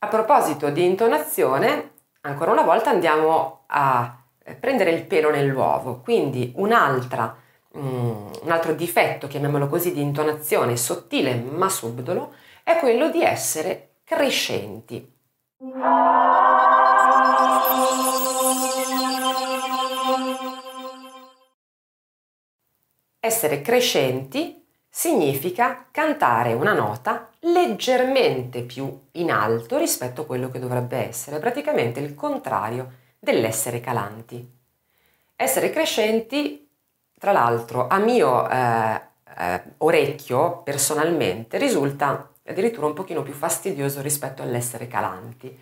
A proposito di intonazione, ancora una volta andiamo a prendere il pelo nell'uovo, quindi un'altra, um, un altro difetto, chiamiamolo così, di intonazione sottile ma subdolo, è quello di essere crescenti. Essere crescenti significa cantare una nota leggermente più in alto rispetto a quello che dovrebbe essere, praticamente il contrario dell'essere calanti. Essere crescenti, tra l'altro, a mio eh, eh, orecchio personalmente risulta addirittura un pochino più fastidioso rispetto all'essere calanti,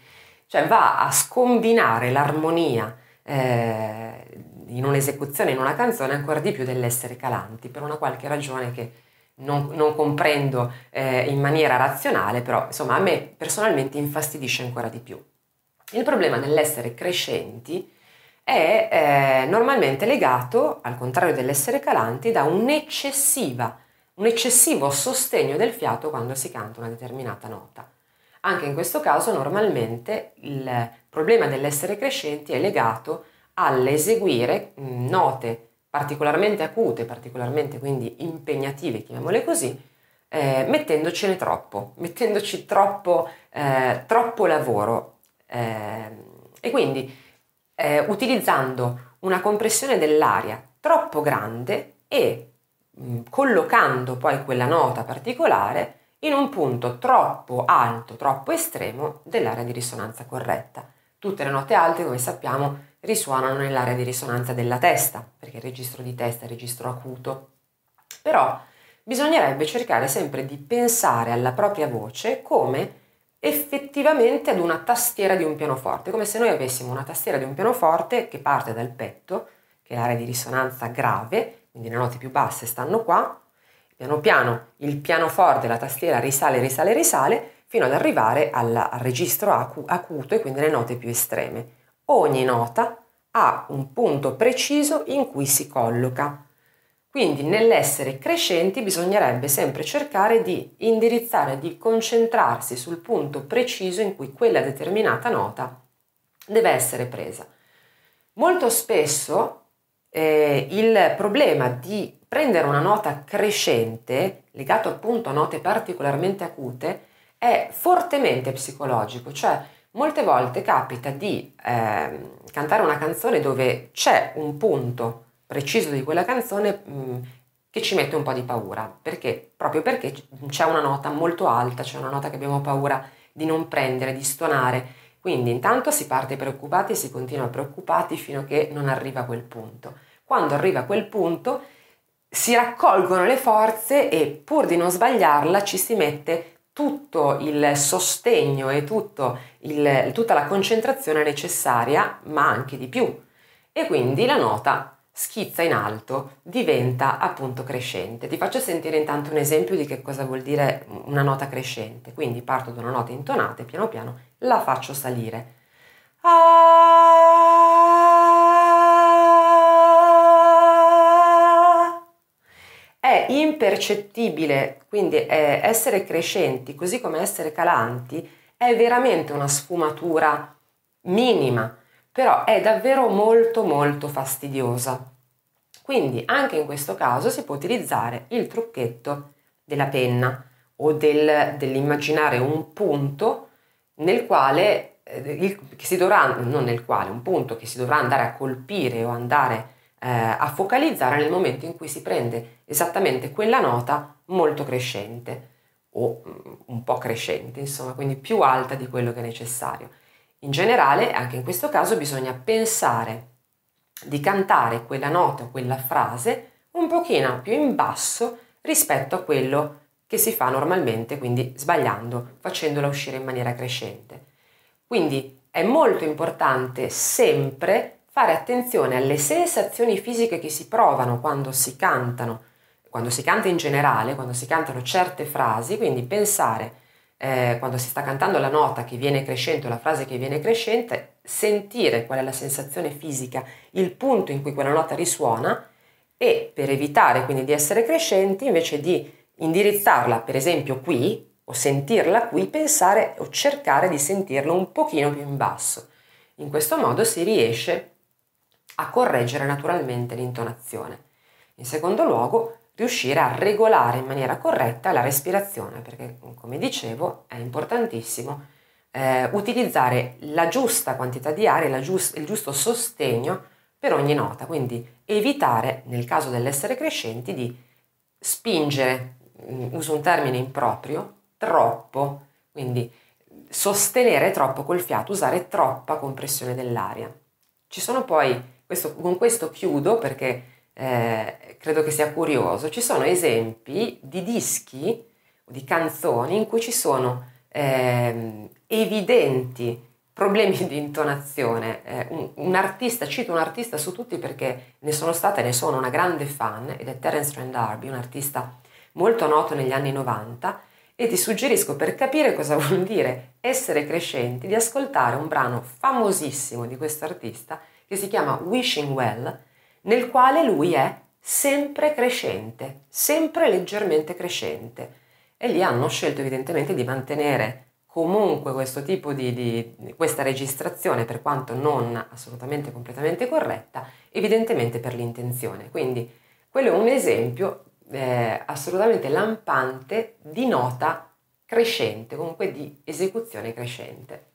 cioè va a scombinare l'armonia eh, in un'esecuzione, in una canzone, ancora di più dell'essere calanti, per una qualche ragione che non, non comprendo eh, in maniera razionale, però insomma a me personalmente infastidisce ancora di più. Il problema dell'essere crescenti è eh, normalmente legato, al contrario dell'essere calanti, da un'eccessiva, un eccessivo sostegno del fiato quando si canta una determinata nota. Anche in questo caso normalmente il problema dell'essere crescenti è legato all'eseguire note particolarmente acute, particolarmente quindi impegnative, chiamiamole così, eh, mettendocene troppo, mettendoci troppo, eh, troppo lavoro eh, e quindi eh, utilizzando una compressione dell'aria troppo grande e mh, collocando poi quella nota particolare in un punto troppo alto, troppo estremo dell'area di risonanza corretta. Tutte le note alte, come sappiamo, risuonano nell'area di risonanza della testa, perché il registro di testa è il registro acuto. Però bisognerebbe cercare sempre di pensare alla propria voce come effettivamente ad una tastiera di un pianoforte, come se noi avessimo una tastiera di un pianoforte che parte dal petto, che è l'area di risonanza grave, quindi le note più basse stanno qua, piano piano il pianoforte, la tastiera risale, risale, risale, fino ad arrivare al, al registro acu- acuto e quindi le note più estreme. Ogni nota ha un punto preciso in cui si colloca. Quindi nell'essere crescenti bisognerebbe sempre cercare di indirizzare, di concentrarsi sul punto preciso in cui quella determinata nota deve essere presa. Molto spesso eh, il problema di prendere una nota crescente, legato appunto a note particolarmente acute, è fortemente psicologico, cioè molte volte capita di eh, cantare una canzone dove c'è un punto preciso di quella canzone mh, mm, che ci mette un po' di paura, perché proprio perché c'è una nota molto alta, c'è una nota che abbiamo paura di non prendere, di stonare. Quindi intanto si parte preoccupati e si continua preoccupati fino a che non arriva a quel punto. Quando arriva a quel punto si raccolgono le forze e pur di non sbagliarla ci si mette tutto il sostegno e il, tutta la concentrazione necessaria, ma anche di più. E quindi la nota schizza in alto, diventa appunto crescente. Ti faccio sentire intanto un esempio di che cosa vuol dire una nota crescente. Quindi parto da una nota intonata e piano piano la faccio salire. Impercettibile, quindi è essere crescenti così come essere calanti è veramente una sfumatura minima però è davvero molto molto fastidiosa. Quindi anche in questo caso si può utilizzare il trucchetto della penna o del, dell'immaginare un punto nel quale, eh, il, che si dovrà, non nel quale, un punto che si dovrà andare a colpire o andare eh, a focalizzare nel momento in cui si prende esattamente quella nota molto crescente o mm, un po' crescente, insomma, quindi più alta di quello che è necessario. In generale, anche in questo caso, bisogna pensare di cantare quella nota o quella frase un pochino più in basso rispetto a quello che si fa normalmente, quindi sbagliando, facendola uscire in maniera crescente. Quindi è molto importante sempre fare attenzione alle sensazioni fisiche che si provano quando si cantano, quando si canta in generale, quando si cantano certe frasi, quindi pensare eh, quando si sta cantando la nota che viene crescente o la frase che viene crescente, sentire qual è la sensazione fisica, il punto in cui quella nota risuona e per evitare quindi di essere crescenti, invece di indirizzarla per esempio qui, o sentirla qui, pensare o cercare di sentirlo un pochino più in basso. In questo modo si riesce a correggere naturalmente l'intonazione. In secondo luogo, riuscire a regolare in maniera corretta la respirazione, perché come dicevo è importantissimo eh, utilizzare la giusta quantità di aria, giust- il giusto sostegno per ogni nota, quindi evitare nel caso dell'essere crescenti di spingere, mm, uso un termine improprio, troppo, quindi sostenere troppo col fiato, usare troppa compressione dell'aria. Ci sono poi, questo, con questo chiudo perché eh, credo che sia curioso, ci sono esempi di dischi o di canzoni in cui ci sono eh, evidenti problemi di intonazione. Eh, un, un, artista, cito un artista su tutti perché ne sono stata e ne sono una grande fan ed è Terence Trent D'Arby, un artista molto noto negli anni 90 e ti suggerisco per capire cosa vuol dire essere crescenti di ascoltare un brano famosissimo di questo artista che si chiama Wishing Well, nel quale lui è sempre crescente, sempre leggermente crescente. E lì hanno scelto evidentemente di mantenere comunque questo tipo di, di, questa registrazione, per quanto non assolutamente completamente corretta, evidentemente per l'intenzione. Quindi quello è un esempio eh, assolutamente lampante di nota crescente, comunque di esecuzione crescente.